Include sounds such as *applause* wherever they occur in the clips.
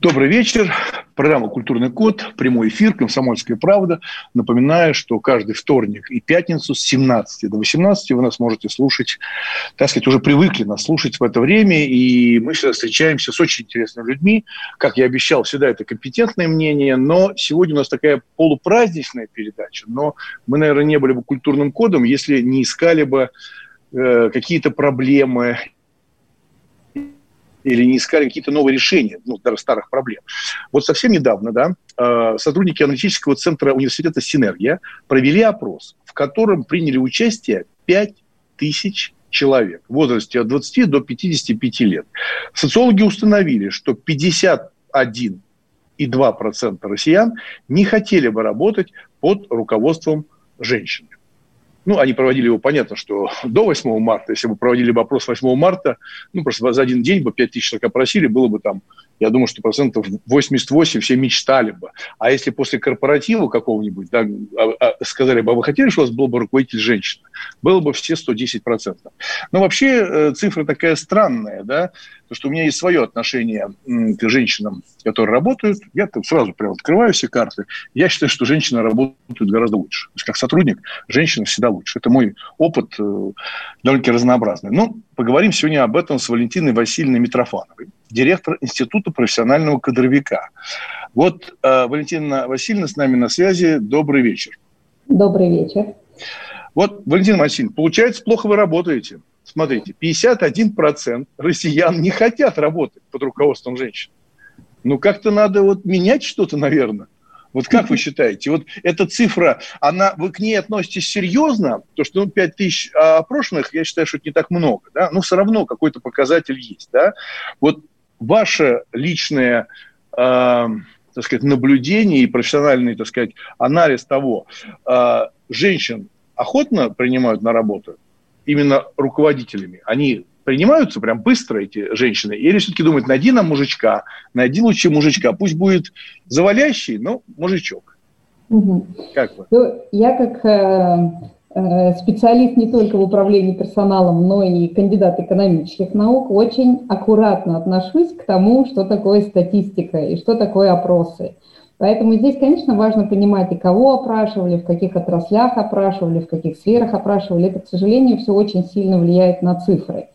Добрый вечер. Программа «Культурный код», прямой эфир, «Комсомольская правда». Напоминаю, что каждый вторник и пятницу с 17 до 18 вы нас можете слушать, так сказать, уже привыкли нас слушать в это время, и мы всегда встречаемся с очень интересными людьми. Как я обещал, всегда это компетентное мнение, но сегодня у нас такая полупраздничная передача, но мы, наверное, не были бы культурным кодом, если не искали бы э, какие-то проблемы или не искали какие-то новые решения ну, даже старых проблем. Вот совсем недавно да, э, сотрудники аналитического центра университета «Синергия» провели опрос, в котором приняли участие 5 тысяч человек в возрасте от 20 до 55 лет. Социологи установили, что 51,2% россиян не хотели бы работать под руководством женщины. Ну, они проводили его, понятно, что *laughs* до 8 марта. Если бы проводили бы опрос 8 марта, ну, просто за один день бы 5 тысяч человек опросили, было бы там, я думаю, что процентов 88 все мечтали бы. А если после корпоратива какого-нибудь да, а, а, сказали бы, а вы хотели, что у вас был бы руководитель женщина? Было бы все 110 процентов. Но вообще э, цифра такая странная, да, потому что у меня есть свое отношение к женщинам, которые работают. Я там сразу прям открываю все карты. Я считаю, что женщины работают гораздо лучше. То есть как сотрудник женщина всегда лучше. Это мой опыт э, довольно-таки разнообразный. Ну, поговорим сегодня об этом с Валентиной Васильевной Митрофановой, директор Института профессионального кадровика. Вот э, Валентина Васильевна с нами на связи. Добрый вечер. Добрый вечер. Вот, Валентина Васильевна, получается, плохо вы работаете. Смотрите, 51% россиян не хотят работать под руководством женщин. Ну, как-то надо вот менять что-то, наверное. Вот как вы *laughs* считаете, вот эта цифра, она, вы к ней относитесь серьезно? То, что ну, 5 тысяч опрошенных, я считаю, что это не так много, да? но все равно какой-то показатель есть. Да? Вот ваше личное э, так сказать, наблюдение и профессиональный так сказать, анализ того, э, женщин охотно принимают на работу, именно руководителями, они принимаются прям быстро эти женщины? Или все-таки думают, найди нам мужичка, найди лучше мужичка, пусть будет завалящий, но мужичок. Угу. Как вы? Ну, я как э, э, специалист не только в управлении персоналом, но и кандидат экономических наук, очень аккуратно отношусь к тому, что такое статистика и что такое опросы. Поэтому здесь, конечно, важно понимать, и кого опрашивали, в каких отраслях опрашивали, в каких сферах опрашивали. Это, к сожалению, все очень сильно влияет на цифры.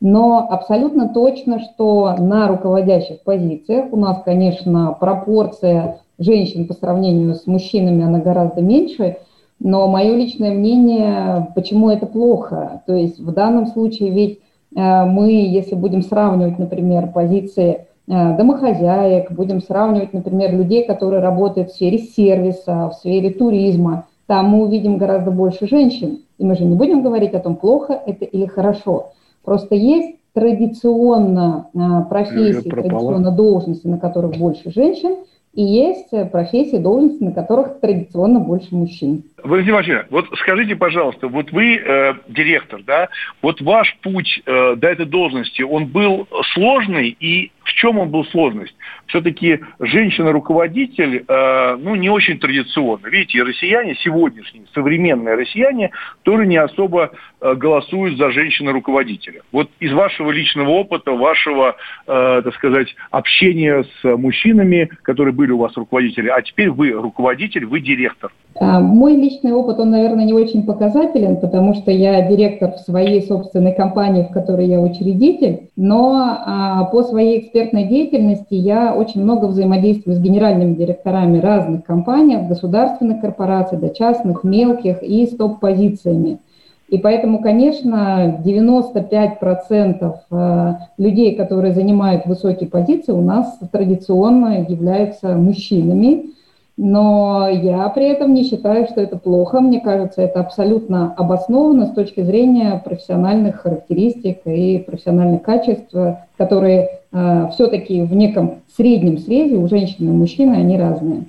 Но абсолютно точно, что на руководящих позициях у нас, конечно, пропорция женщин по сравнению с мужчинами, она гораздо меньше, но мое личное мнение, почему это плохо? То есть в данном случае ведь э, мы, если будем сравнивать, например, позиции домохозяек, будем сравнивать, например, людей, которые работают в сфере сервиса, в сфере туризма, там мы увидим гораздо больше женщин. И мы же не будем говорить о том, плохо это или хорошо. Просто есть традиционно а, профессии, традиционно должности, на которых больше женщин, и есть профессии, должности, на которых традиционно больше мужчин. Валентин Васильевич, вот скажите, пожалуйста, вот вы э, директор, да, вот ваш путь э, до этой должности, он был сложный, и в чем он был сложность? Все-таки женщина-руководитель, э, ну, не очень традиционно. Видите, россияне сегодняшние, современные россияне, тоже не особо э, голосуют за женщину-руководителя. Вот из вашего личного опыта, вашего, э, так сказать, общения с мужчинами, которые были у вас руководители, а теперь вы руководитель, вы директор. А, мой личный опыт, он, наверное, не очень показателен, потому что я директор в своей собственной компании, в которой я учредитель, но а, по своей экспертной деятельности я очень много взаимодействую с генеральными директорами разных компаний, от государственных корпораций до частных, мелких и с топ-позициями. И поэтому, конечно, 95% а, людей, которые занимают высокие позиции, у нас традиционно являются мужчинами. Но я при этом не считаю, что это плохо. Мне кажется, это абсолютно обосновано с точки зрения профессиональных характеристик и профессиональных качеств, которые э, все-таки в неком среднем срезе у женщины и мужчины они разные.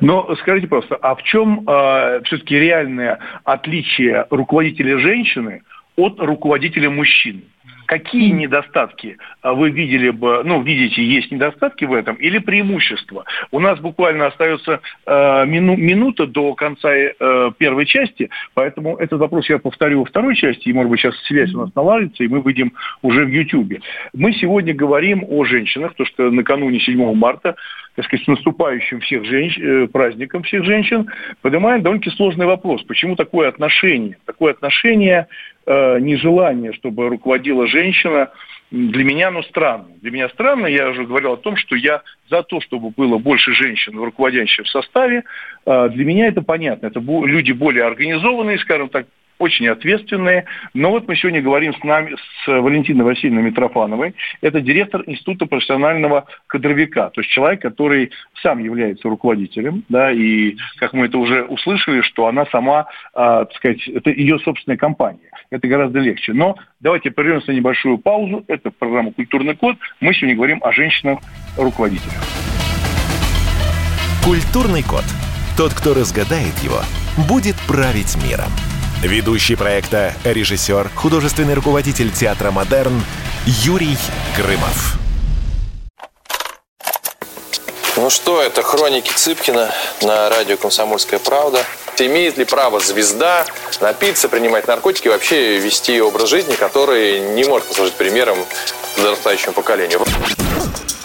Но скажите просто, а в чем э, все-таки реальное отличие руководителя женщины от руководителя мужчины? Какие недостатки а, вы видели бы, ну, видите, есть недостатки в этом или преимущества? У нас буквально остается э, мину, минута до конца э, первой части, поэтому этот вопрос я повторю во второй части, и, может быть, сейчас связь у нас наладится, и мы выйдем уже в YouTube. Мы сегодня говорим о женщинах, то что накануне 7 марта так сказать, с наступающим всех женщин, э, праздником всех женщин, поднимаем довольно-таки сложный вопрос. Почему такое отношение? Такое отношение, э, нежелание, чтобы руководила женщина, для меня оно странно. Для меня странно, я уже говорил о том, что я за то, чтобы было больше женщин в руководящем составе. Э, для меня это понятно. Это люди более организованные, скажем так, очень ответственные. Но вот мы сегодня говорим с нами, с Валентиной Васильевной Митрофановой. Это директор Института профессионального кадровика. То есть человек, который сам является руководителем. Да, и как мы это уже услышали, что она сама, э, так сказать, это ее собственная компания. Это гораздо легче. Но давайте прервемся на небольшую паузу. Это программа «Культурный код». Мы сегодня говорим о женщинах-руководителях. Культурный код. Тот, кто разгадает его, будет править миром. Ведущий проекта, режиссер, художественный руководитель театра «Модерн» Юрий Грымов. Ну что, это хроники Цыпкина на радио «Комсомольская правда». Имеет ли право звезда напиться, принимать наркотики и вообще вести образ жизни, который не может послужить примером подрастающему поколению?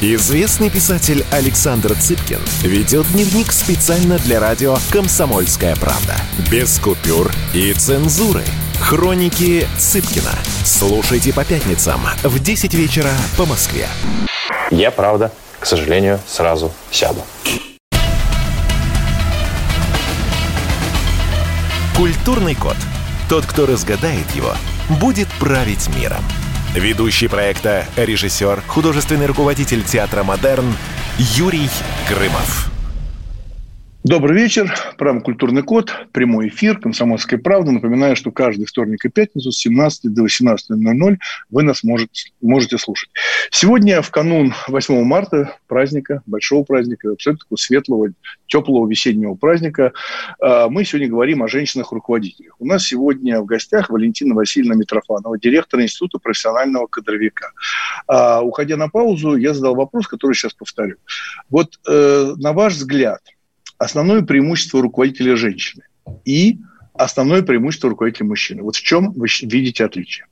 Известный писатель Александр Цыпкин ведет дневник специально для радио «Комсомольская правда». Без купюр и цензуры. Хроники Цыпкина. Слушайте по пятницам в 10 вечера по Москве. Я, правда, к сожалению, сразу сяду. Культурный код. Тот, кто разгадает его, будет править миром. Ведущий проекта, режиссер, художественный руководитель театра «Модерн» Юрий Грымов. Добрый вечер. Программа «Культурный код». Прямой эфир «Комсомольская правда». Напоминаю, что каждый вторник и пятницу с 17 до 18.00 вы нас можете, можете слушать. Сегодня, в канун 8 марта, праздника, большого праздника, абсолютно такого светлого, теплого весеннего праздника, а, мы сегодня говорим о женщинах-руководителях. У нас сегодня в гостях Валентина Васильевна Митрофанова, директор Института профессионального кадровика. А, уходя на паузу, я задал вопрос, который сейчас повторю. Вот э, на ваш взгляд – основное преимущество руководителя женщины и основное преимущество руководителя мужчины. Вот в чем вы видите отличие?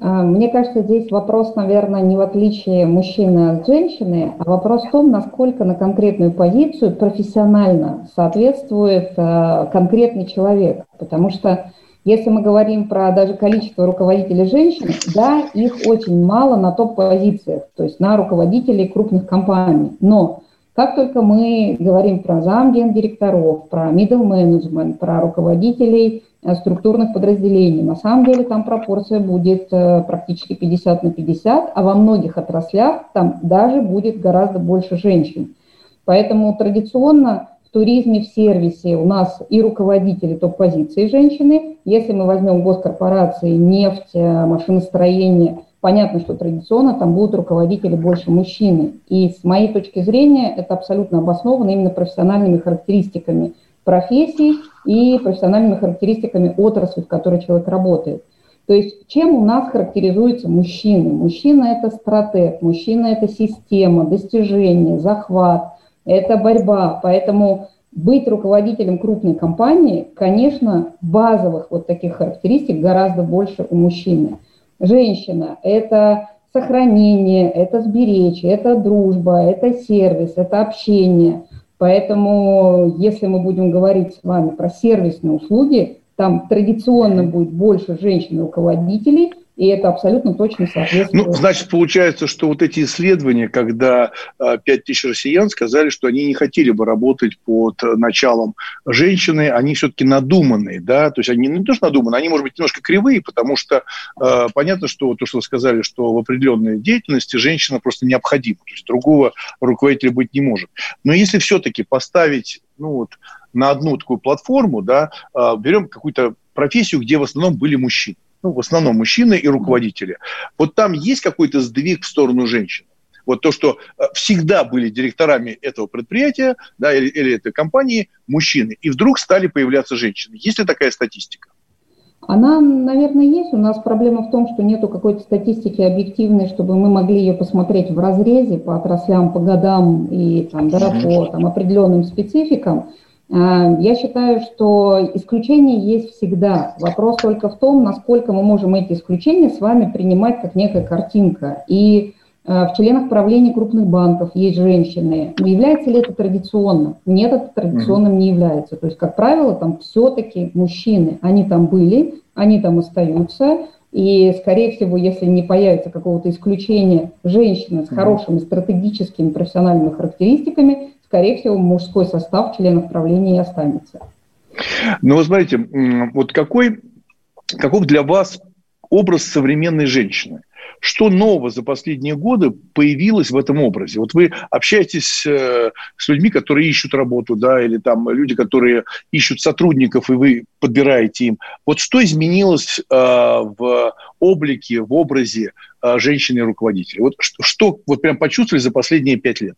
А, мне кажется, здесь вопрос, наверное, не в отличии мужчины от женщины, а вопрос в том, насколько на конкретную позицию профессионально соответствует а, конкретный человек. Потому что если мы говорим про даже количество руководителей женщин, да, их очень мало на топ-позициях, то есть на руководителей крупных компаний. Но как только мы говорим про замгендиректоров, про middle management, про руководителей э, структурных подразделений, на самом деле там пропорция будет э, практически 50 на 50, а во многих отраслях там даже будет гораздо больше женщин. Поэтому традиционно в туризме, в сервисе у нас и руководители топ-позиции женщины. Если мы возьмем госкорпорации, нефть, э, машиностроение – Понятно, что традиционно там будут руководители больше мужчины. И с моей точки зрения это абсолютно обосновано именно профессиональными характеристиками профессий и профессиональными характеристиками отрасли, в которой человек работает. То есть чем у нас характеризуются мужчины? Мужчина – это стратег, мужчина – это система, достижение, захват, это борьба. Поэтому быть руководителем крупной компании, конечно, базовых вот таких характеристик гораздо больше у мужчины – женщина – это сохранение, это сберечь, это дружба, это сервис, это общение. Поэтому, если мы будем говорить с вами про сервисные услуги, там традиционно будет больше женщин-руководителей, и это абсолютно точно соответствует. Ну, значит, получается, что вот эти исследования, когда 5 а, тысяч россиян сказали, что они не хотели бы работать под началом женщины, они все-таки надуманные, да, то есть они не то, что надуманные, они, может быть, немножко кривые, потому что э, понятно, что то, что вы сказали, что в определенной деятельности женщина просто необходима, то есть другого руководителя быть не может. Но если все-таки поставить, ну вот, на одну такую платформу, да, э, берем какую-то профессию, где в основном были мужчины, ну, в основном мужчины и руководители. Вот там есть какой-то сдвиг в сторону женщин? Вот то, что э, всегда были директорами этого предприятия да, или, или этой компании мужчины, и вдруг стали появляться женщины. Есть ли такая статистика? Она, наверное, есть. У нас проблема в том, что нету какой-то статистики объективной, чтобы мы могли ее посмотреть в разрезе по отраслям, по годам и там, да, по там, определенным спецификам. А, я считаю, что исключения есть всегда. Вопрос только в том, насколько мы можем эти исключения с вами принимать как некая картинка. И а, в членах правления крупных банков есть женщины. Но является ли это традиционно? Нет, это традиционным не является. То есть, как правило, там все-таки мужчины. Они там были, они там остаются. И, скорее всего, если не появится какого-то исключения женщины с хорошими стратегическими профессиональными характеристиками, скорее всего, мужской состав членов правления и останется. Ну, вы смотрите, вот какой, каков для вас образ современной женщины? Что нового за последние годы появилось в этом образе? Вот вы общаетесь э, с людьми, которые ищут работу, да, или там люди, которые ищут сотрудников, и вы подбираете им. Вот что изменилось э, в облике, в образе э, женщины-руководителя? Вот что вот прям почувствовали за последние пять лет?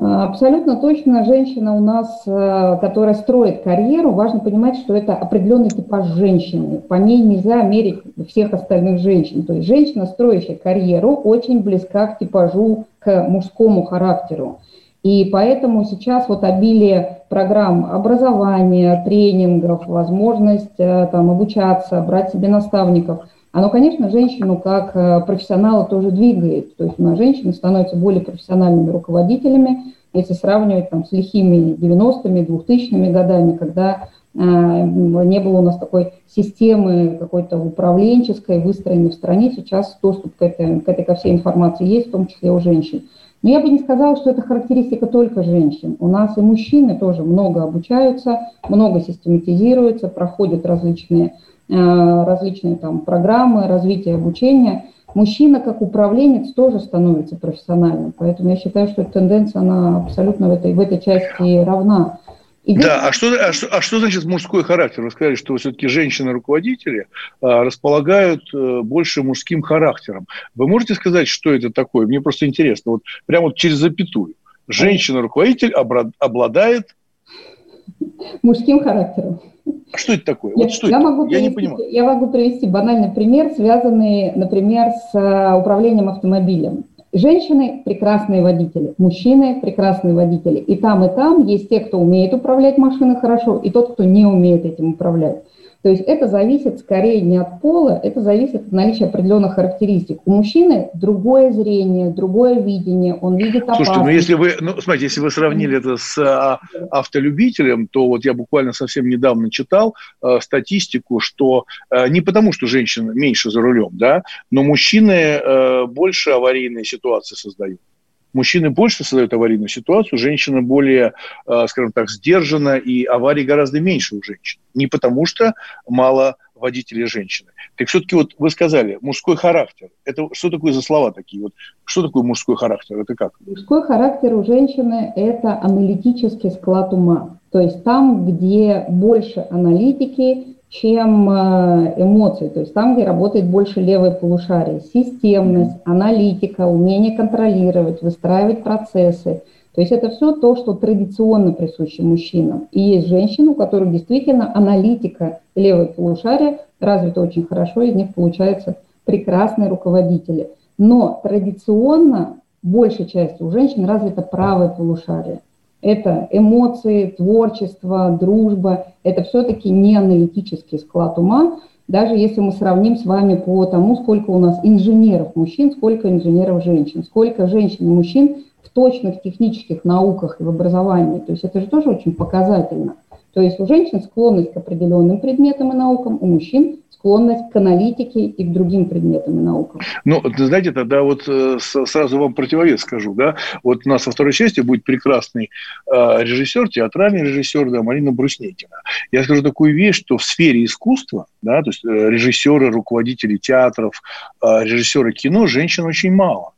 Абсолютно точно женщина у нас, э, которая строит карьеру, важно понимать, что это определенный типаж женщины. По ней нельзя мерить всех остальных женщин. То есть женщина, строящая карьеру, очень близка к типажу, к мужскому характеру. И поэтому сейчас вот обилие программ образования, тренингов, возможность э, там, обучаться, брать себе наставников – оно, конечно, женщину как э, профессионала тоже двигает. То есть у нас женщины становятся более профессиональными руководителями, если сравнивать там, с лихими 90-ми, 2000-ми годами, когда э, не было у нас такой системы какой-то управленческой, выстроенной в стране. Сейчас доступ к этой, к этой ко всей информации есть, в том числе у женщин. Но я бы не сказала, что это характеристика только женщин. У нас и мужчины тоже много обучаются, много систематизируются, проходят различные различные там программы развития обучения, мужчина как управленец тоже становится профессиональным. Поэтому я считаю, что тенденция, она абсолютно в этой, в этой части равна. И да, а что, а, что, а что значит мужской характер? Вы сказали, что все-таки женщины-руководители а, располагают а, больше мужским характером. Вы можете сказать, что это такое? Мне просто интересно. Вот прямо вот через запятую. Женщина-руководитель обладает... *laughs* Мужским характером. Что это такое? Вот что я, это? Могу я привести, не понимаю. Я могу привести банальный пример, связанный, например, с э, управлением автомобилем. Женщины – прекрасные водители, мужчины – прекрасные водители. И там, и там есть те, кто умеет управлять машиной хорошо, и тот, кто не умеет этим управлять. То есть это зависит скорее не от пола, это зависит от наличия определенных характеристик. У мужчины другое зрение, другое видение, он видит опасность. Слушайте, ну если вы, ну смотрите, если вы сравнили это с а, автолюбителем, то вот я буквально совсем недавно читал а, статистику, что а, не потому, что женщины меньше за рулем, да, но мужчины а, больше аварийные ситуации создают. Мужчины больше создают аварийную ситуацию, женщина более, э, скажем так, сдержана, и аварий гораздо меньше у женщин. Не потому что мало водителей женщины. Так все-таки вот вы сказали, мужской характер. Это что такое за слова такие? Вот что такое мужской характер? Это как? Мужской характер у женщины – это аналитический склад ума. То есть там, где больше аналитики, чем э, эмоции, то есть там, где работает больше левое полушарие. Системность, аналитика, умение контролировать, выстраивать процессы. То есть это все то, что традиционно присуще мужчинам. И есть женщины, у которых действительно аналитика левое полушарие развита очень хорошо, из них получаются прекрасные руководители. Но традиционно большей частью у женщин развито правое полушарие. Это эмоции, творчество, дружба. Это все-таки не аналитический склад ума, даже если мы сравним с вами по тому, сколько у нас инженеров мужчин, сколько инженеров женщин, сколько женщин и мужчин в точных технических науках и в образовании. То есть это же тоже очень показательно. То есть у женщин склонность к определенным предметам и наукам, у мужчин склонность к аналитике и к другим предметам и наукам. Ну, знаете, тогда вот э, сразу вам противовес скажу, да, вот у нас во второй части будет прекрасный э, режиссер, театральный режиссер, да, Марина Бруснетина. Я скажу такую вещь, что в сфере искусства, да, то есть э, режиссеры, руководители театров, режиссеры кино, женщин очень мало.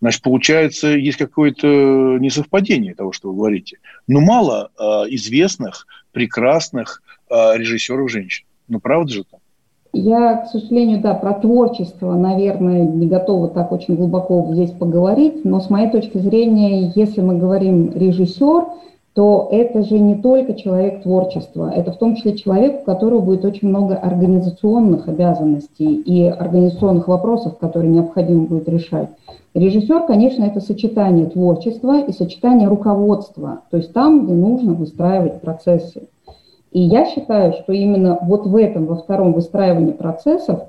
Значит, получается, есть какое-то несовпадение того, что вы говорите. Но мало известных, прекрасных режиссеров женщин. Ну, правда же так? Я, к сожалению, да, про творчество, наверное, не готова так очень глубоко здесь поговорить, но с моей точки зрения, если мы говорим режиссер, то это же не только человек творчества, это в том числе человек, у которого будет очень много организационных обязанностей и организационных вопросов, которые необходимо будет решать. Режиссер, конечно, это сочетание творчества и сочетание руководства, то есть там, где нужно выстраивать процессы. И я считаю, что именно вот в этом, во втором выстраивании процессов,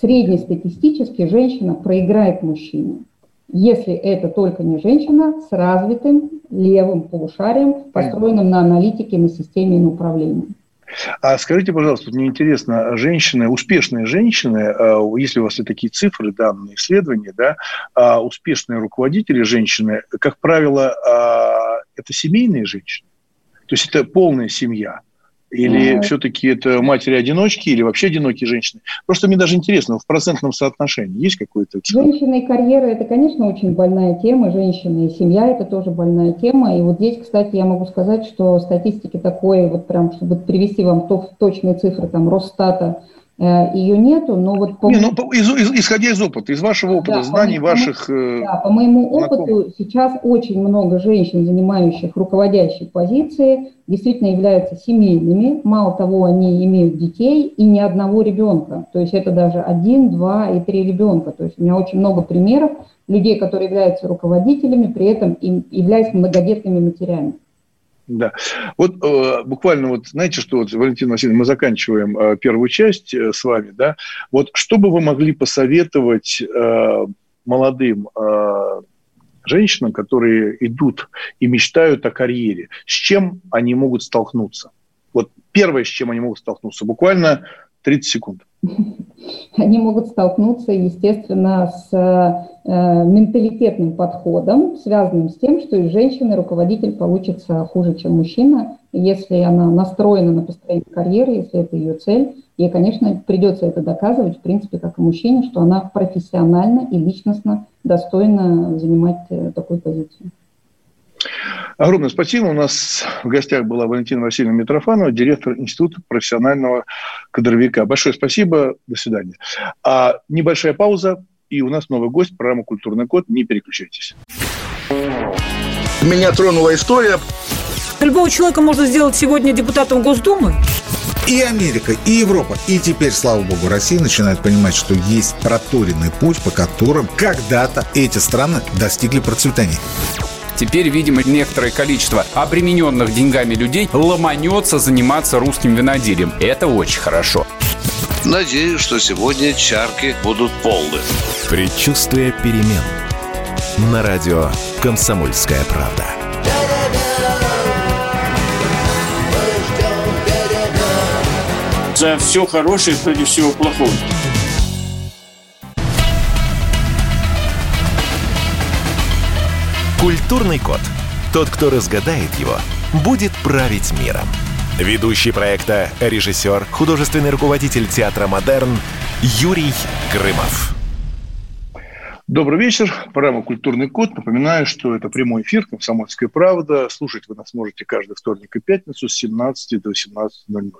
среднестатистически женщина проиграет мужчине. Если это только не женщина с развитым левым полушарием, построенным на аналитике, на системе и на управлении. А скажите, пожалуйста, мне интересно, женщины, успешные женщины, э, если у вас есть такие цифры, данные, исследования, да, а успешные руководители женщины, как правило, а, это семейные женщины? То есть это полная семья? Или mm. все-таки это матери-одиночки, или вообще одинокие женщины? Просто мне даже интересно, в процентном соотношении есть какой-то... Женщины и карьера – это, конечно, очень больная тема. Женщины и семья – это тоже больная тема. И вот здесь, кстати, я могу сказать, что статистики такой, вот прям, чтобы привести вам то, точные цифры там Росстата – ее нету, но вот по... Не, ну, из, из, исходя из опыта, из вашего опыта, да, знаний, по ваших... Э, да, по моему опыту сейчас очень много женщин, занимающих руководящие позиции, действительно являются семейными. Мало того, они имеют детей и ни одного ребенка. То есть это даже один, два и три ребенка. То есть у меня очень много примеров людей, которые являются руководителями, при этом им являются многодетными матерями. Да. Вот э, буквально вот, знаете, что, вот, Валентин Васильевич, мы заканчиваем э, первую часть э, с вами, да. Вот что бы вы могли посоветовать э, молодым э, женщинам, которые идут и мечтают о карьере, с чем они могут столкнуться? Вот первое, с чем они могут столкнуться, буквально 30 секунд. *laughs* Они могут столкнуться, естественно, с э, менталитетным подходом, связанным с тем, что из женщины руководитель получится хуже, чем мужчина, если она настроена на построение карьеры, если это ее цель. Ей, конечно, придется это доказывать, в принципе, как и мужчине, что она профессионально и личностно достойна занимать э, такую позицию. Огромное спасибо. У нас в гостях была Валентина Васильевна Митрофанова, директор Института профессионального кадровика. Большое спасибо. До свидания. А небольшая пауза, и у нас новый гость, программа «Культурный код». Не переключайтесь. Меня тронула история. Любого человека можно сделать сегодня депутатом Госдумы. И Америка, и Европа, и теперь, слава богу, Россия начинает понимать, что есть проторенный путь, по которым когда-то эти страны достигли процветания. Теперь, видимо, некоторое количество обремененных деньгами людей ломанется заниматься русским виноделием. Это очень хорошо. Надеюсь, что сегодня чарки будут полны. Предчувствие перемен. На радио «Комсомольская правда». За все хорошее против всего плохого. Культурный код. Тот, кто разгадает его, будет править миром. Ведущий проекта, режиссер, художественный руководитель театра «Модерн» Юрий Грымов. Добрый вечер. Программа «Культурный код». Напоминаю, что это прямой эфир «Комсомольская правда». Слушать вы нас можете каждый вторник и пятницу с 17 до 18.00.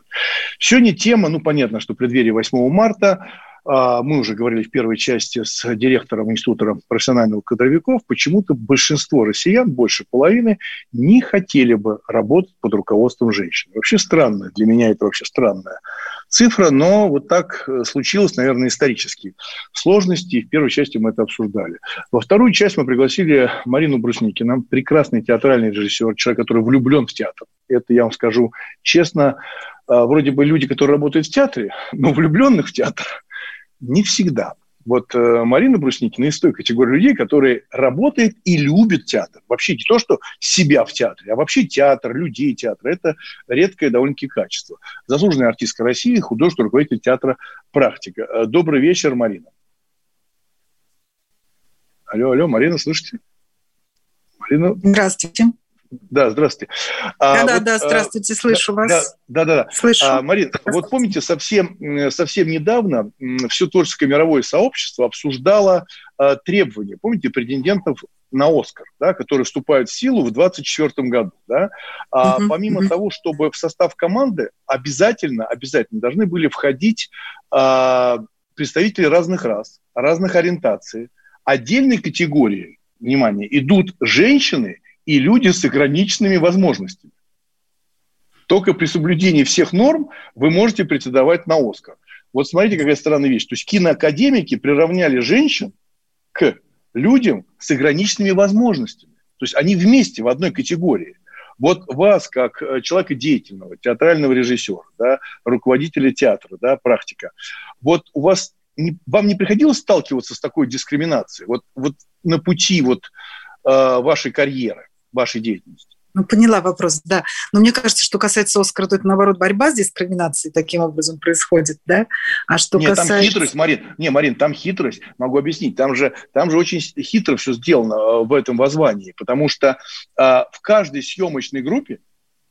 Сегодня тема, ну, понятно, что преддверие 8 марта – мы уже говорили в первой части с директором Института профессиональных кадровиков, почему-то большинство россиян, больше половины, не хотели бы работать под руководством женщин. Вообще странно, для меня это вообще странная цифра, но вот так э, случилось, наверное, исторически. Сложности, в первой части мы это обсуждали. Во вторую часть мы пригласили Марину Брусникину, прекрасный театральный режиссер, человек, который влюблен в театр. Это, я вам скажу честно, а, вроде бы люди, которые работают в театре, но влюбленных в театр не всегда. Вот э, Марина Брусникина из той категории людей, которые работает и любит театр. Вообще не то, что себя в театре, а вообще театр, людей театра. Это редкое довольно-таки качество. Заслуженная артистка России, художественный руководитель театра «Практика». Э, добрый вечер, Марина. Алло, алло, Марина, слышите? Марина? Здравствуйте. Да, здравствуйте. Да, а, да, вот, да, здравствуйте, слышу да, вас. Да, да, да. Слышу. А, Марин, вот помните, совсем, совсем недавно все творческое мировое сообщество обсуждало а, требования, помните, претендентов на Оскар, да, которые вступают в силу в 2024 году. Да? А uh-huh, помимо uh-huh. того, чтобы в состав команды обязательно, обязательно должны были входить а, представители разных рас, разных ориентаций. Отдельной категории, внимание, идут женщины и люди с ограниченными возможностями. Только при соблюдении всех норм вы можете претендовать на Оскар. Вот смотрите, какая странная вещь. То есть киноакадемики приравняли женщин к людям с ограниченными возможностями. То есть они вместе в одной категории. Вот вас, как э, человека деятельного, театрального режиссера, да, руководителя театра, да, практика, вот у вас не, вам не приходилось сталкиваться с такой дискриминацией вот, вот на пути вот, э, вашей карьеры? Вашей деятельности. Ну, поняла вопрос, да. Но мне кажется, что касается Оскара, то это, наоборот, борьба с дискриминацией таким образом происходит, да? А что Нет, касается... там хитрость, Марин. Не, Марин, там хитрость, могу объяснить. Там же, там же очень хитро все сделано э, в этом воззвании, потому что э, в каждой съемочной группе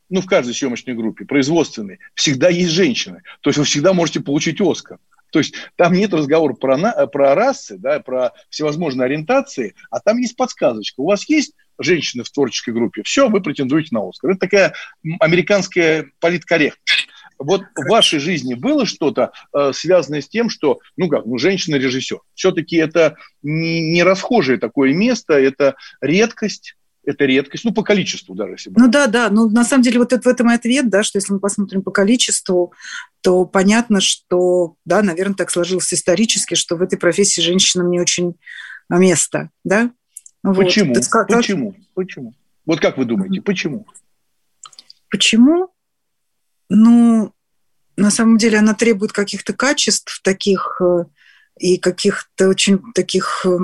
ну, в каждой съемочной группе, производственной, всегда есть женщины. То есть вы всегда можете получить Оскар. То есть там нет разговора про, про расы, да, про всевозможные ориентации, а там есть подсказочка. У вас есть женщины в творческой группе, все, вы претендуете на Оскар. Это такая американская политкорректность. Вот в вашей жизни было что-то э, связанное с тем, что, ну как, ну женщина-режиссер. Все-таки это не, не расхожее такое место, это редкость, это редкость, ну, по количеству даже. Если ну да, да, ну на самом деле вот это, в этом и ответ, да, что если мы посмотрим по количеству, то понятно, что, да, наверное, так сложилось исторически, что в этой профессии женщинам не очень место, да, Почему? Вот. Как... Почему? Почему? Вот как вы думаете, почему? Почему? Ну, на самом деле она требует каких-то качеств таких э, и каких-то очень таких, э,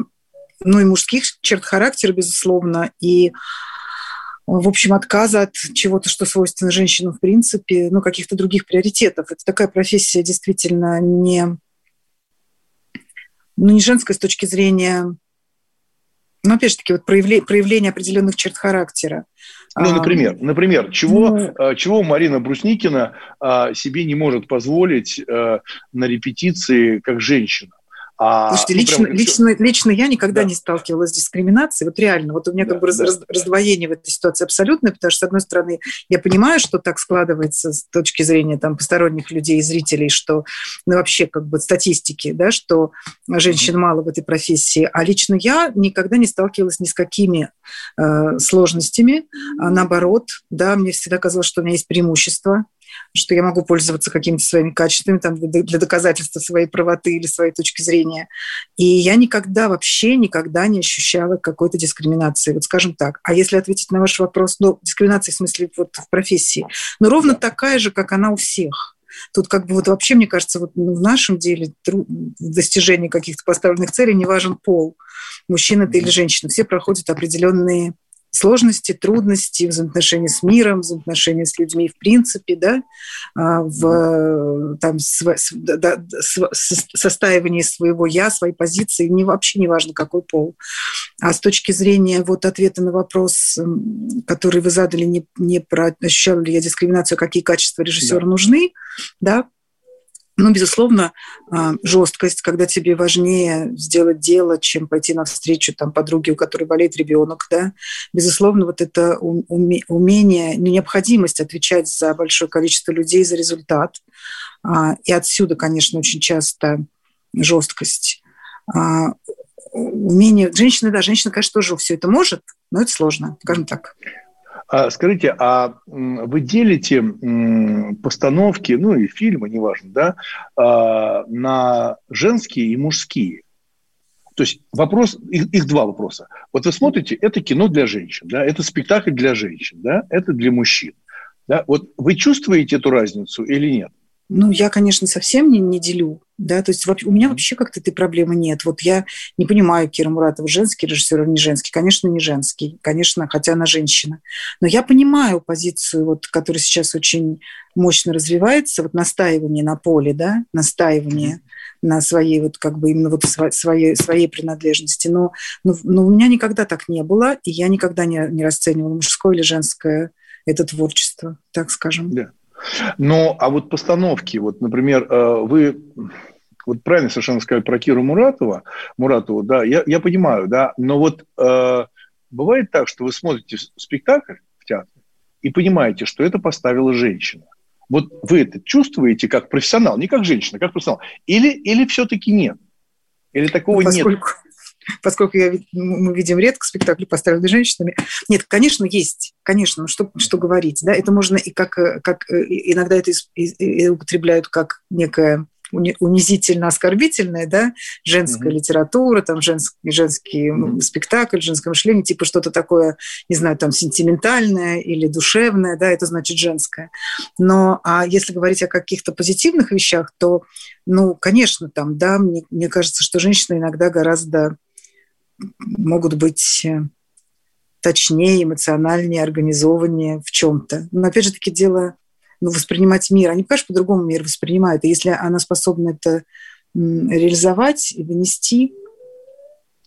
ну и мужских черт характера, безусловно, и в общем, отказа от чего-то, что свойственно женщинам в принципе, ну, каких-то других приоритетов. Это такая профессия действительно не, ну, не женская с точки зрения ну, опять же таки, вот проявление, проявление определенных черт характера. Ну, например, например, чего, ну, а, чего Марина Брусникина а, себе не может позволить а, на репетиции как женщина? А, Слушайте, ну, лично, прям, лично, лично я никогда да. не сталкивалась с дискриминацией. Вот реально, вот у меня да, как бы да. раздвоение в этой ситуации абсолютное, потому что, с одной стороны, я понимаю, что так складывается с точки зрения там, посторонних людей и зрителей, что ну, вообще как бы статистики, да, что женщин mm-hmm. мало в этой профессии. А лично я никогда не сталкивалась ни с какими э, сложностями. А наоборот, да, мне всегда казалось, что у меня есть преимущество что я могу пользоваться какими-то своими качествами там, для доказательства своей правоты или своей точки зрения. И я никогда, вообще никогда не ощущала какой-то дискриминации, вот скажем так. А если ответить на ваш вопрос, ну, дискриминации в смысле вот в профессии, ну, ровно такая же, как она у всех. Тут как бы вот вообще, мне кажется, вот в нашем деле в достижении каких-то поставленных целей не важен пол, мужчина ты или женщина. Все проходят определенные сложности, трудности, взаимоотношения с миром, взаимоотношения с людьми в принципе, да, а, в там, св, да, состаивании своего «я», своей позиции, не, вообще не важно, какой пол. А с точки зрения вот ответа на вопрос, который вы задали, не, не про ощущала ли я дискриминацию, какие качества режиссера да. нужны, да, ну, безусловно, а, жесткость, когда тебе важнее сделать дело, чем пойти навстречу там, подруге, у которой болеет ребенок. Да? Безусловно, вот это умение, необходимость отвечать за большое количество людей за результат. А, и отсюда, конечно, очень часто жесткость. А, умение... Женщина, да, женщина, конечно, тоже все это может, но это сложно, скажем так. А, скажите, а вы делите постановки, ну и фильмы, неважно, да, а, на женские и мужские? То есть вопрос, их, их два вопроса. Вот вы смотрите, это кино для женщин, да, это спектакль для женщин, да, это для мужчин. Да? Вот вы чувствуете эту разницу или нет? Ну, я, конечно, совсем не, не делю Да, то есть у меня вообще как-то этой проблемы нет. Вот я не понимаю, Кира Муратова женский режиссер или не женский. Конечно, не женский, конечно, хотя она женщина. Но я понимаю позицию, вот, которая сейчас очень мощно развивается, вот настаивание на поле, да, настаивание на своей вот как бы именно вот своей, своей принадлежности. Но, но, но у меня никогда так не было, и я никогда не, не расценивала мужское или женское это творчество, так скажем. Да. Ну, а вот постановки, вот, например, э, вы вот правильно совершенно сказали про Киру Муратова, Муратову, да, я, я понимаю, да, но вот э, бывает так, что вы смотрите спектакль в театре и понимаете, что это поставила женщина. Вот вы это чувствуете как профессионал, не как женщина, как профессионал, или, или все-таки нет? Или такого ну, поскольку, нет? Поскольку я, мы видим редко спектакли, поставленные женщинами. Нет, конечно, есть. Конечно, ну что, что говорить. Да? Это можно и как, как иногда это употребляют как некое унизительно оскорбительное, да, женская mm-hmm. литература, там женский, женский mm-hmm. спектакль, женское мышление, типа что-то такое, не знаю, там сентиментальное или душевное, да, это значит женское. Но а если говорить о каких-то позитивных вещах, то, ну, конечно, там, да, мне, мне кажется, что женщины иногда гораздо могут быть э, точнее, эмоциональнее, организованнее в чем-то. Но опять же таки дело воспринимать мир. Они, конечно, по-другому мир воспринимают. И если она способна это реализовать и вынести,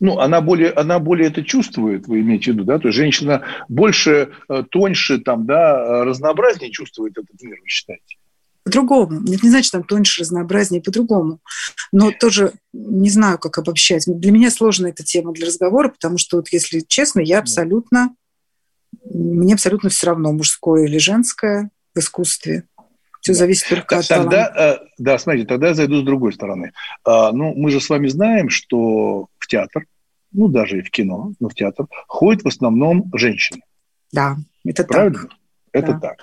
ну, она более, она более это чувствует, вы имеете в виду, да? То есть женщина больше, э, тоньше, там, да, разнообразнее чувствует этот мир, вы считаете? По-другому. Это не значит, там тоньше, разнообразнее, по-другому. Но тоже не знаю, как обобщать. Для меня сложная эта тема для разговора, потому что, вот, если честно, я абсолютно... Мне абсолютно все равно, мужское или женское в искусстве. Все зависит только от тогда, таланта. Э, да, смотрите, тогда я зайду с другой стороны. А, ну, мы же с вами знаем, что в театр, ну, даже и в кино, но в театр, ходят в основном женщины. Да, это Правильно? так. Это да. так.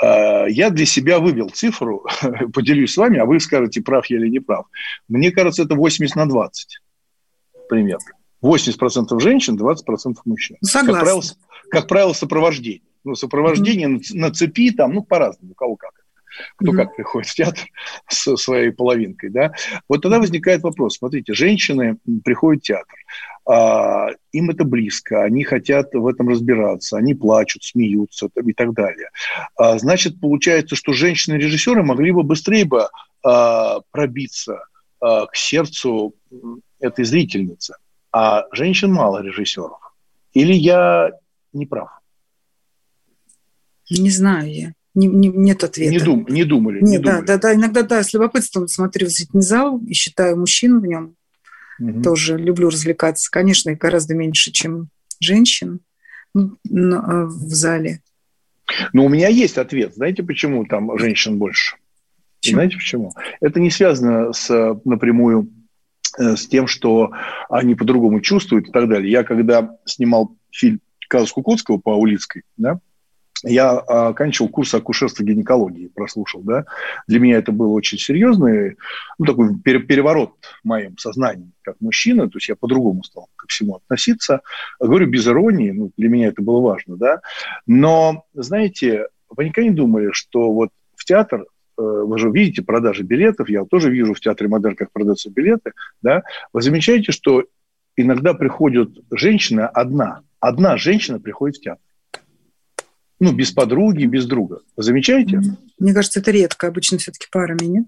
А, я для себя вывел цифру, *laughs* поделюсь с вами, а вы скажете, прав я или не прав. Мне кажется, это 80 на 20 примерно. 80% женщин, 20% мужчин. Согласна. Как правило, как правило сопровождение ну, сопровождение mm-hmm. на, на цепи, там, ну, по-разному, у кого как. Кто mm-hmm. как приходит в театр *laughs* со своей половинкой, да. Вот тогда возникает вопрос. Смотрите, женщины приходят в театр, а, им это близко, они хотят в этом разбираться, они плачут, смеются и так далее. А, значит, получается, что женщины-режиссеры могли бы быстрее бы а, пробиться а, к сердцу этой зрительницы, а женщин мало режиссеров. Или я не прав? Не знаю я. Не, не, нет ответа. Не, дум, не думали. Нет, не да, думали. да, да, иногда да, с любопытством смотрю в зрительный зал и считаю мужчин в нем. Угу. Тоже люблю развлекаться. Конечно, их гораздо меньше, чем женщин ну, а, в зале. Но у меня есть ответ. Знаете, почему там женщин больше? Почему? Знаете почему? Это не связано с напрямую э, с тем, что они по-другому чувствуют и так далее. Я когда снимал фильм Казус Кукутского по Улицкой, да, я а, оканчивал курс акушерства гинекологии, прослушал, да. Для меня это было очень серьезный, ну, такой переворот в моем сознании как мужчина, то есть я по-другому стал ко всему относиться. Говорю без иронии, ну, для меня это было важно, да. Но, знаете, вы никогда не думали, что вот в театр э, вы же видите продажи билетов, я тоже вижу в театре Модерн, как продаются билеты, да, вы замечаете, что иногда приходит женщина одна, одна женщина приходит в театр. Ну, без подруги, без друга. Замечаете? Мне кажется, это редко. Обычно все-таки парами, нет?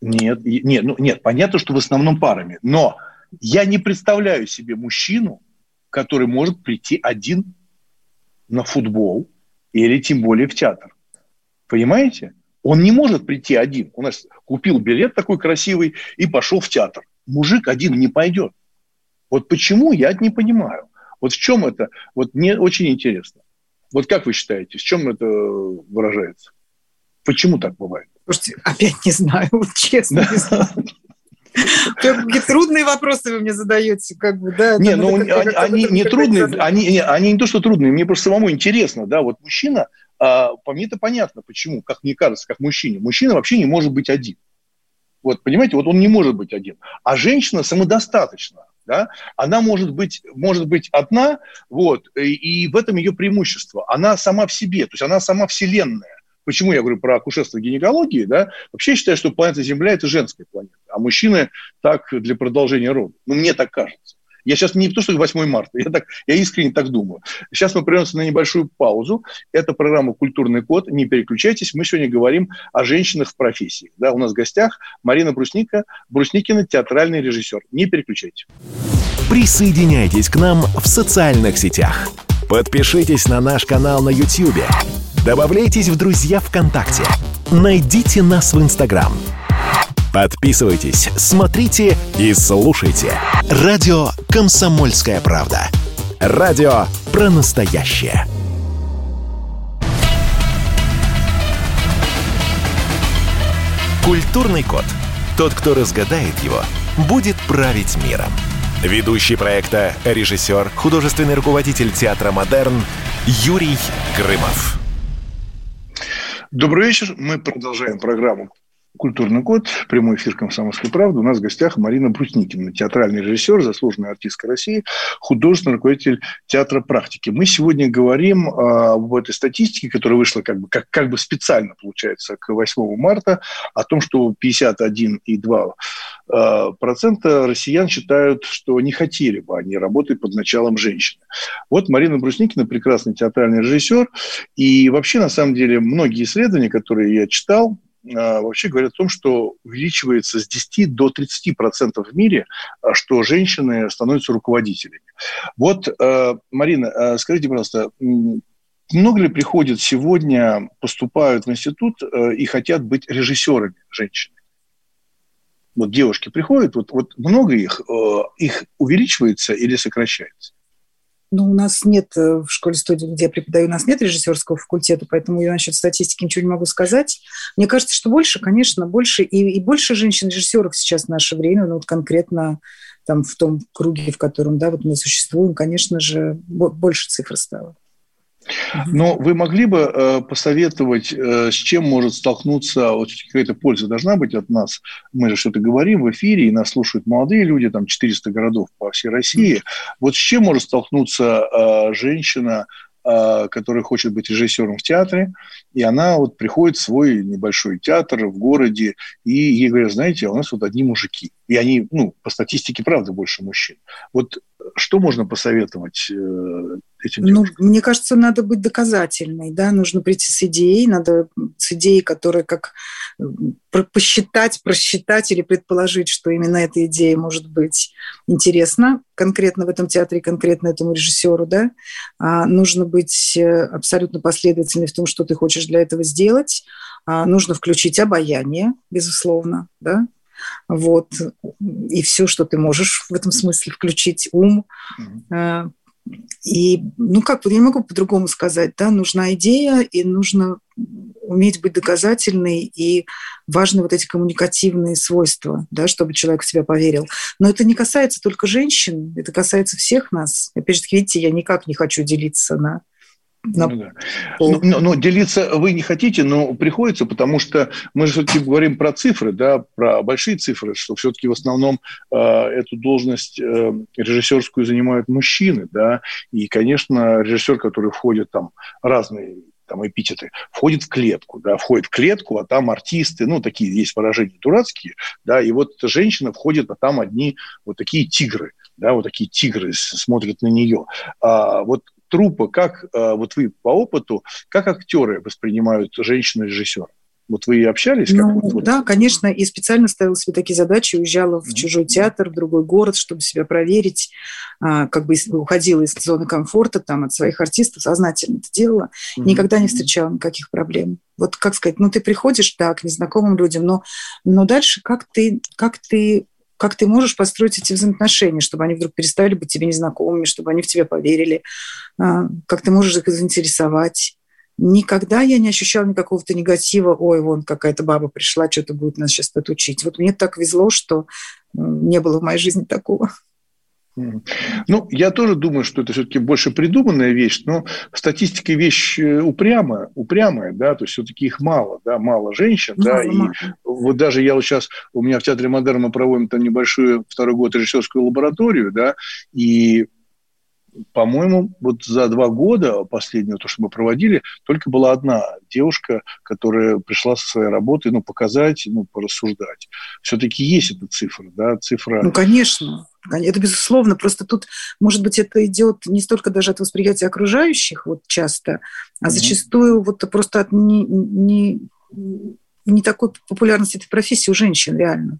Нет, нет, ну, нет, понятно, что в основном парами. Но я не представляю себе мужчину, который может прийти один на футбол или тем более в театр. Понимаете? Он не может прийти один. У нас купил билет такой красивый и пошел в театр. Мужик один не пойдет. Вот почему, я не понимаю. Вот в чем это? Вот мне очень интересно. Вот как вы считаете, в чем это выражается? Почему так бывает? Слушайте, опять не знаю, честно не знаю. *laughs* Трудные вопросы вы мне задаете, как бы, да? Не, ну они, они не трудные, они, не, они не то, что трудные, мне просто самому интересно, да, вот мужчина, а, по мне это понятно, почему, как мне кажется, как мужчине. Мужчина вообще не может быть один. Вот, понимаете, вот он не может быть один. А женщина самодостаточна да, она может быть, может быть одна, вот, и, и в этом ее преимущество. Она сама в себе, то есть она сама вселенная. Почему я говорю про акушерство гинекологии, да? Вообще считаю, что планета Земля – это женская планета. а мужчины так для продолжения рода. Ну, мне так кажется. Я сейчас не то, что 8 марта, я, так, я искренне так думаю. Сейчас мы прервемся на небольшую паузу. Это программа «Культурный код». Не переключайтесь. Мы сегодня говорим о женщинах в профессии. Да, у нас в гостях Марина Брусника, Брусникина, театральный режиссер. Не переключайтесь. Присоединяйтесь к нам в социальных сетях. Подпишитесь на наш канал на YouTube. Добавляйтесь в друзья ВКонтакте. Найдите нас в Инстаграм – Подписывайтесь, смотрите и слушайте. Радио «Комсомольская правда». Радио про настоящее. Культурный код. Тот, кто разгадает его, будет править миром. Ведущий проекта, режиссер, художественный руководитель театра «Модерн» Юрий Грымов. Добрый вечер. Мы продолжаем программу Культурный код, прямой эфир «Комсомольской правды». У нас в гостях Марина Брусникина, театральный режиссер, заслуженная артистка России, художественный руководитель театра практики. Мы сегодня говорим а, об этой статистике, которая вышла как бы, как, как бы специально, получается, к 8 марта, о том, что 51,2 а, процента россиян считают, что не хотели бы они работать под началом женщины. Вот Марина Брусникина прекрасный театральный режиссер. И вообще, на самом деле, многие исследования, которые я читал, вообще говорят о том, что увеличивается с 10 до 30 процентов в мире, а, что женщины становятся руководителями. Вот, а, Марина, скажите, пожалуйста, много ли приходят сегодня, поступают в институт и хотят быть режиссерами женщины? Вот девушки приходят, вот, вот много их, их увеличивается или сокращается? Ну, у нас нет э, в школе-студии, где я преподаю, у нас нет режиссерского факультета, поэтому я насчет статистики ничего не могу сказать. Мне кажется, что больше, конечно, больше и, и больше женщин-режиссеров сейчас в наше время, ну, вот конкретно там в том круге, в котором, да, вот мы существуем, конечно же, больше цифр стало. Но вы могли бы э, посоветовать, э, с чем может столкнуться, вот какая-то польза должна быть от нас? Мы же что-то говорим в эфире, и нас слушают молодые люди, там 400 городов по всей России. Вот с чем может столкнуться э, женщина, э, которая хочет быть режиссером в театре, и она вот приходит в свой небольшой театр в городе, и ей говорят, знаете, а у нас вот одни мужики. И они, ну, по статистике, правда, больше мужчин. Вот что можно посоветовать э, этим Ну, мне кажется, надо быть доказательной, да, нужно прийти с идеей, надо с идеей, которая как посчитать, просчитать или предположить, что именно эта идея может быть интересна конкретно в этом театре, конкретно этому режиссеру, да, а нужно быть э, абсолютно последовательной в том, что ты хочешь для этого сделать, а нужно включить обаяние, безусловно, да, вот, и все, что ты можешь в этом смысле включить, ум, mm-hmm. И, ну как, я не могу по-другому сказать, да, нужна идея, и нужно уметь быть доказательной, и важны вот эти коммуникативные свойства, да, чтобы человек в тебя поверил. Но это не касается только женщин, это касается всех нас. Опять же, видите, я никак не хочу делиться на ну, да. ну, ну, ну, делиться вы не хотите, но приходится, потому что мы же все-таки говорим про цифры, да, про большие цифры, что все-таки в основном э, эту должность э, режиссерскую занимают мужчины, да, и, конечно, режиссер, который входит там разные там эпитеты, входит в клетку, да, входит в клетку, а там артисты, ну, такие есть выражения дурацкие, да, и вот женщина входит, а там одни вот такие тигры, да, вот такие тигры смотрят на нее. А вот трупа, как э, вот вы по опыту, как актеры воспринимают женщину-режиссера? Вот вы и общались? Ну, вот, да, конечно, и специально ставила себе такие задачи, уезжала в чужой театр, в другой город, чтобы себя проверить, а, как бы уходила из зоны комфорта там, от своих артистов, сознательно это делала, mm-hmm. никогда не встречала никаких проблем. Вот как сказать, ну ты приходишь, так, к незнакомым людям, но, но дальше как ты, как ты как ты можешь построить эти взаимоотношения, чтобы они вдруг перестали быть тебе незнакомыми, чтобы они в тебя поверили, а, как ты можешь их заинтересовать. Никогда я не ощущала никакого-то негатива, ой, вон какая-то баба пришла, что-то будет нас сейчас тут. Вот мне так везло, что не было в моей жизни такого. Ну, я тоже думаю, что это все-таки больше придуманная вещь, но статистика вещь э, упрямая, упрямая, да, то есть все-таки их мало, да, мало женщин, мало, да, мало. и вот даже я вот сейчас, у меня в Театре Модерна проводим там небольшую второй год режиссерскую лабораторию, да, и по-моему, вот за два года последнего, то, что мы проводили, только была одна девушка, которая пришла со своей работой, ну, показать, ну, порассуждать. Все-таки есть эта цифра, да, цифра... Ну, конечно. Это безусловно. Просто тут, может быть, это идет не столько даже от восприятия окружающих вот часто, а зачастую вот просто от не, не, не такой популярности этой профессии у женщин реально.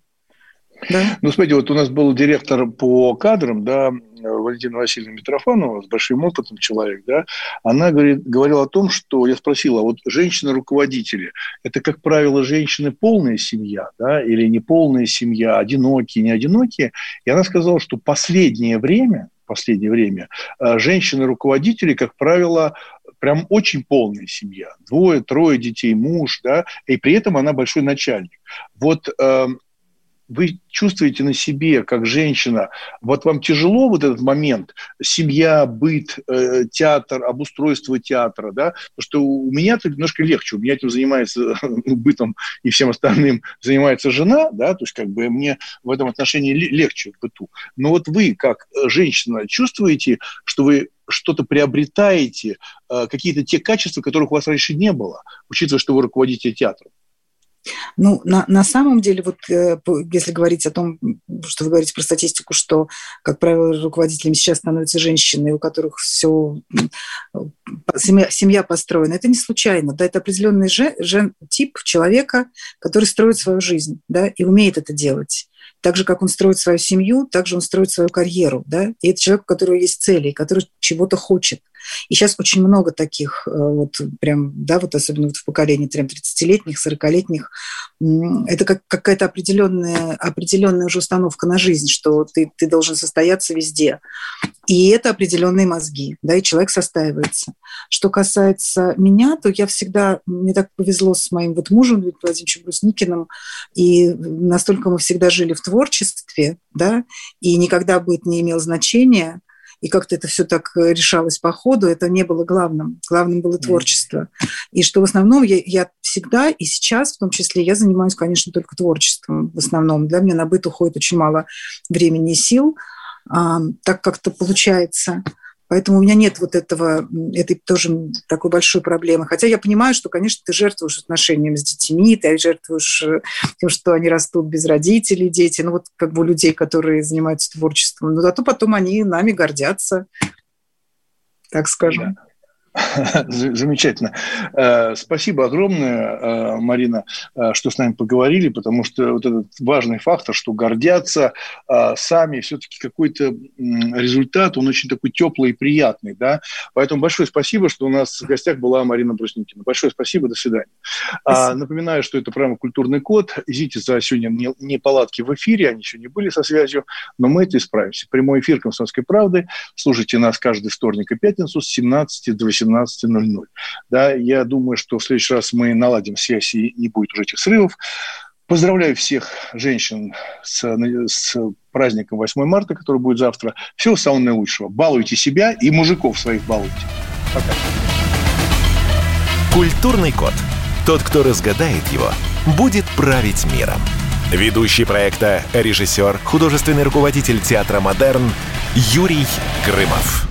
Да? Ну, смотрите, вот у нас был директор по кадрам, да, Валентина Васильевна Митрофанова, с большим опытом человек, да, она говорит, говорила о том, что я спросила, а вот женщины-руководители, это, как правило, женщины полная семья, да, или не полная семья, одинокие, не одинокие, и она сказала, что последнее время, последнее время, э, женщины-руководители, как правило, прям очень полная семья. Двое, трое детей, муж, да, и при этом она большой начальник. Вот э, вы чувствуете на себе, как женщина, вот вам тяжело вот этот момент, семья, быт, э, театр, обустройство театра, да, потому что у меня это немножко легче, у меня этим занимается *laughs* ну, бытом и всем остальным занимается жена, да, то есть как бы мне в этом отношении легче в быту. Но вот вы, как женщина, чувствуете, что вы что-то приобретаете, э, какие-то те качества, которых у вас раньше не было, учитывая, что вы руководите театром? Ну, на, на самом деле, вот э, если говорить о том, что вы говорите про статистику, что, как правило, руководителями сейчас становятся женщины, у которых все семья, семья построена, это не случайно, да, это определенный же, же, тип человека, который строит свою жизнь, да, и умеет это делать. Так же, как он строит свою семью, так же он строит свою карьеру, да, и это человек, у которого есть цели, который чего-то хочет. И сейчас очень много таких, э, вот прям, да, вот особенно вот в поколении прям 30-летних, 40-летних, это как какая-то определенная, определенная уже установка на жизнь, что ты, ты должен состояться везде. И это определенные мозги, да, и человек состаивается. Что касается меня, то я всегда, мне так повезло с моим вот мужем Владимиром Брусникиным, и настолько мы всегда жили в творчестве, да, и никогда будет не имел значения, и как-то это все так э, решалось по ходу, это не было главным. Главным было творчество. И что в основном я, я всегда и сейчас в том числе я занимаюсь, конечно, только творчеством в основном. Для меня на быт уходит очень мало времени и сил, а, так как-то получается. Поэтому у меня нет вот этого, этой тоже такой большой проблемы. Хотя я понимаю, что, конечно, ты жертвуешь отношениями с детьми, ты жертвуешь э, тем, что они растут без родителей, дети, ну вот как бы у людей, которые занимаются творчеством. Но зато потом они нами гордятся, так скажем. Да. *laughs* Замечательно. Э, спасибо огромное, э, Марина, э, что с нами поговорили, потому что вот этот важный фактор, что гордятся сами, все-таки какой-то результат, он очень такой теплый и приятный. Да? Поэтому большое спасибо, что у нас в гостях была Марина Брусникина. Большое спасибо, до свидания. Спасибо. Напоминаю, что это прямо культурный код. Извините за сегодня неполадки в эфире, они еще не были со связью, но мы это исправимся. Прямой эфир «Комсомольской правды». Слушайте нас каждый вторник и пятницу с 17 до 18 17.00. Да, я думаю, что в следующий раз мы наладим связь и не будет уже этих срывов. Поздравляю всех женщин с, с праздником 8 марта, который будет завтра. Всего самого наилучшего. Балуйте себя и мужиков своих балуйте. Пока. Культурный код. Тот, кто разгадает его, будет править миром. Ведущий проекта, режиссер, художественный руководитель театра «Модерн» Юрий Грымов.